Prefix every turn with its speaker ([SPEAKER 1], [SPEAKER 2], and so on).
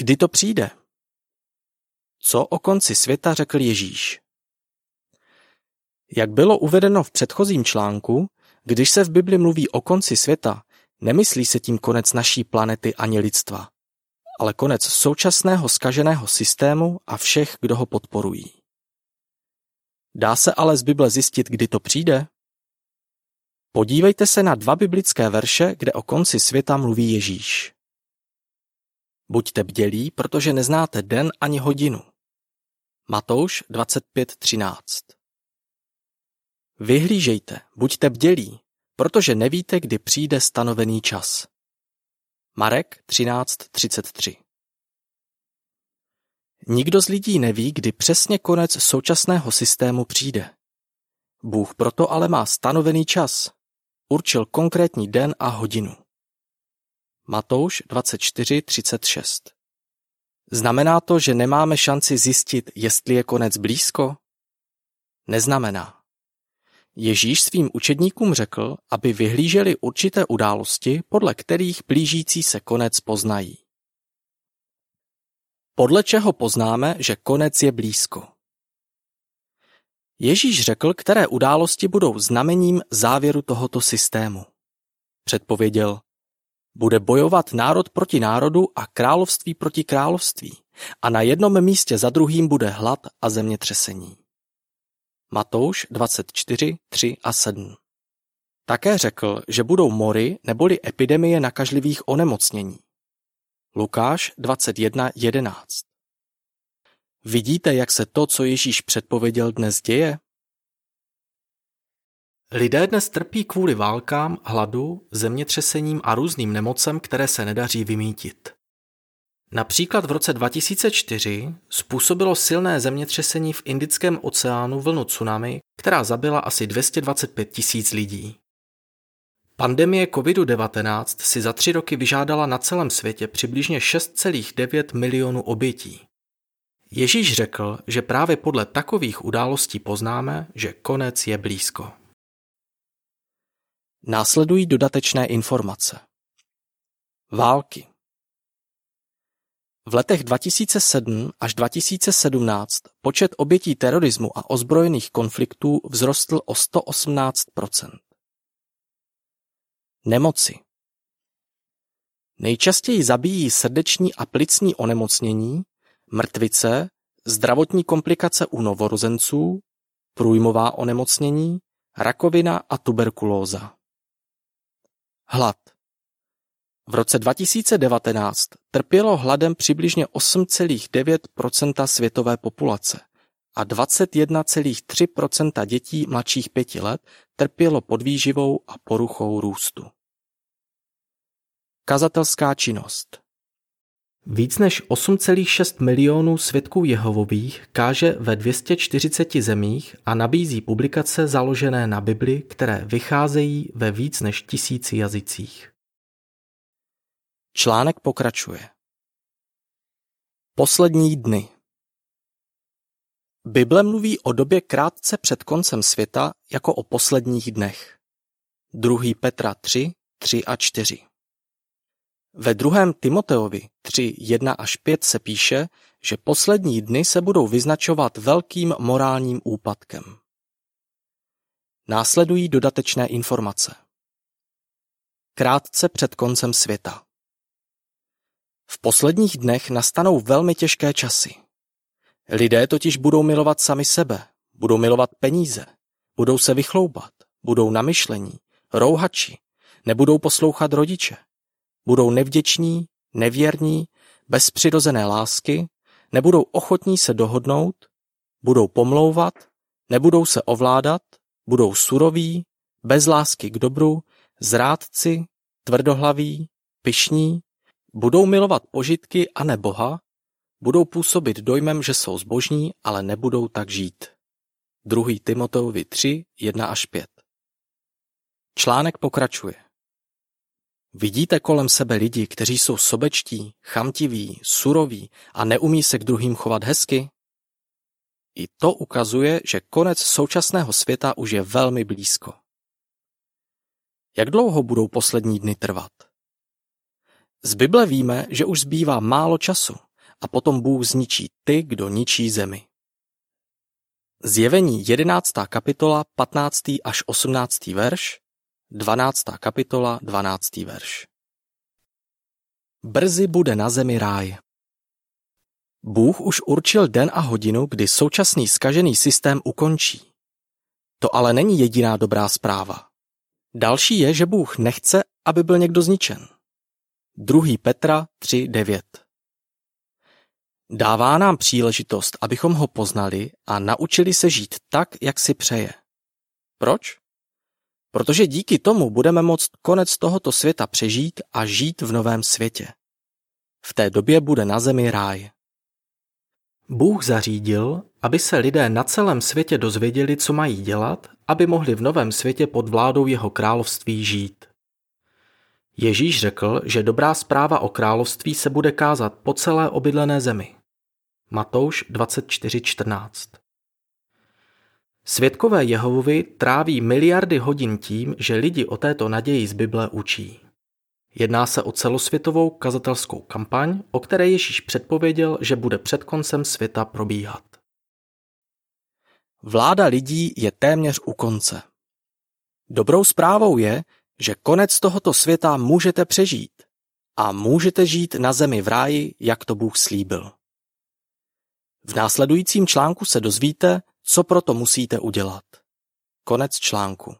[SPEAKER 1] kdy to přijde? Co o konci světa řekl Ježíš? Jak bylo uvedeno v předchozím článku, když se v Bibli mluví o konci světa, nemyslí se tím konec naší planety ani lidstva, ale konec současného skaženého systému a všech, kdo ho podporují. Dá se ale z Bible zjistit, kdy to přijde? Podívejte se na dva biblické verše, kde o konci světa mluví Ježíš. Buďte bdělí, protože neznáte den ani hodinu. Matouš 25.13 Vyhlížejte, buďte bdělí, protože nevíte, kdy přijde stanovený čas. Marek 13.33 Nikdo z lidí neví, kdy přesně konec současného systému přijde. Bůh proto ale má stanovený čas. Určil konkrétní den a hodinu. Matouš 24.36 Znamená to, že nemáme šanci zjistit, jestli je konec blízko? Neznamená. Ježíš svým učedníkům řekl, aby vyhlíželi určité události, podle kterých blížící se konec poznají. Podle čeho poznáme, že konec je blízko? Ježíš řekl, které události budou znamením závěru tohoto systému. Předpověděl, bude bojovat národ proti národu a království proti království a na jednom místě za druhým bude hlad a zemětřesení. Matouš 24, 3 a 7 Také řekl, že budou mory neboli epidemie nakažlivých onemocnění. Lukáš 21, 11 Vidíte, jak se to, co Ježíš předpověděl, dnes děje? Lidé dnes trpí kvůli válkám, hladu, zemětřesením a různým nemocem, které se nedaří vymítit. Například v roce 2004 způsobilo silné zemětřesení v Indickém oceánu vlnu tsunami, která zabila asi 225 tisíc lidí. Pandemie COVID-19 si za tři roky vyžádala na celém světě přibližně 6,9 milionů obětí. Ježíš řekl, že právě podle takových událostí poznáme, že konec je blízko. Následují dodatečné informace. Války V letech 2007 až 2017 počet obětí terorismu a ozbrojených konfliktů vzrostl o 118% Nemoci Nejčastěji zabíjí srdeční a plicní onemocnění, mrtvice, zdravotní komplikace u novorozenců, průjmová onemocnění, rakovina a tuberkulóza. Hlad V roce 2019 trpělo hladem přibližně 8,9% světové populace a 21,3% dětí mladších pěti let trpělo podvýživou a poruchou růstu. Kazatelská činnost Víc než 8,6 milionů svědků Jehovových káže ve 240 zemích a nabízí publikace založené na Bibli, které vycházejí ve víc než tisíci jazycích. Článek pokračuje. Poslední dny Bible mluví o době krátce před koncem světa jako o posledních dnech. 2. Petra 3, 3 a 4. Ve druhém Timoteovi 3, 1 až 5 se píše, že poslední dny se budou vyznačovat velkým morálním úpadkem. Následují dodatečné informace. Krátce před koncem světa. V posledních dnech nastanou velmi těžké časy. Lidé totiž budou milovat sami sebe, budou milovat peníze, budou se vychloubat, budou namyšlení, rouhači, nebudou poslouchat rodiče, budou nevděční, nevěrní, bez přirozené lásky, nebudou ochotní se dohodnout, budou pomlouvat, nebudou se ovládat, budou suroví, bez lásky k dobru, zrádci, tvrdohlaví, pyšní, budou milovat požitky a ne Boha, budou působit dojmem, že jsou zbožní, ale nebudou tak žít. 2. Timoteovi 3, 1 až 5 Článek pokračuje. Vidíte kolem sebe lidi, kteří jsou sobečtí, chamtiví, suroví a neumí se k druhým chovat hezky? I to ukazuje, že konec současného světa už je velmi blízko. Jak dlouho budou poslední dny trvat? Z Bible víme, že už zbývá málo času a potom Bůh zničí ty, kdo ničí zemi. Zjevení 11. kapitola 15. až 18. verš, 12. kapitola 12. verš. Brzy bude na zemi ráj. Bůh už určil den a hodinu, kdy současný skažený systém ukončí. To ale není jediná dobrá zpráva. Další je, že Bůh nechce, aby byl někdo zničen. 2. Petra 3.9 Dává nám příležitost, abychom ho poznali a naučili se žít tak, jak si přeje. Proč? Protože díky tomu budeme moct konec tohoto světa přežít a žít v novém světě. V té době bude na zemi ráj. Bůh zařídil, aby se lidé na celém světě dozvěděli, co mají dělat, aby mohli v novém světě pod vládou jeho království žít. Ježíš řekl, že dobrá zpráva o království se bude kázat po celé obydlené zemi. Matouš 24.14 Svědkové Jehovovi tráví miliardy hodin tím, že lidi o této naději z Bible učí. Jedná se o celosvětovou kazatelskou kampaň, o které Ježíš předpověděl, že bude před koncem světa probíhat. Vláda lidí je téměř u konce. Dobrou zprávou je, že konec tohoto světa můžete přežít a můžete žít na zemi v ráji, jak to Bůh slíbil. V následujícím článku se dozvíte, co proto musíte udělat. Konec článku.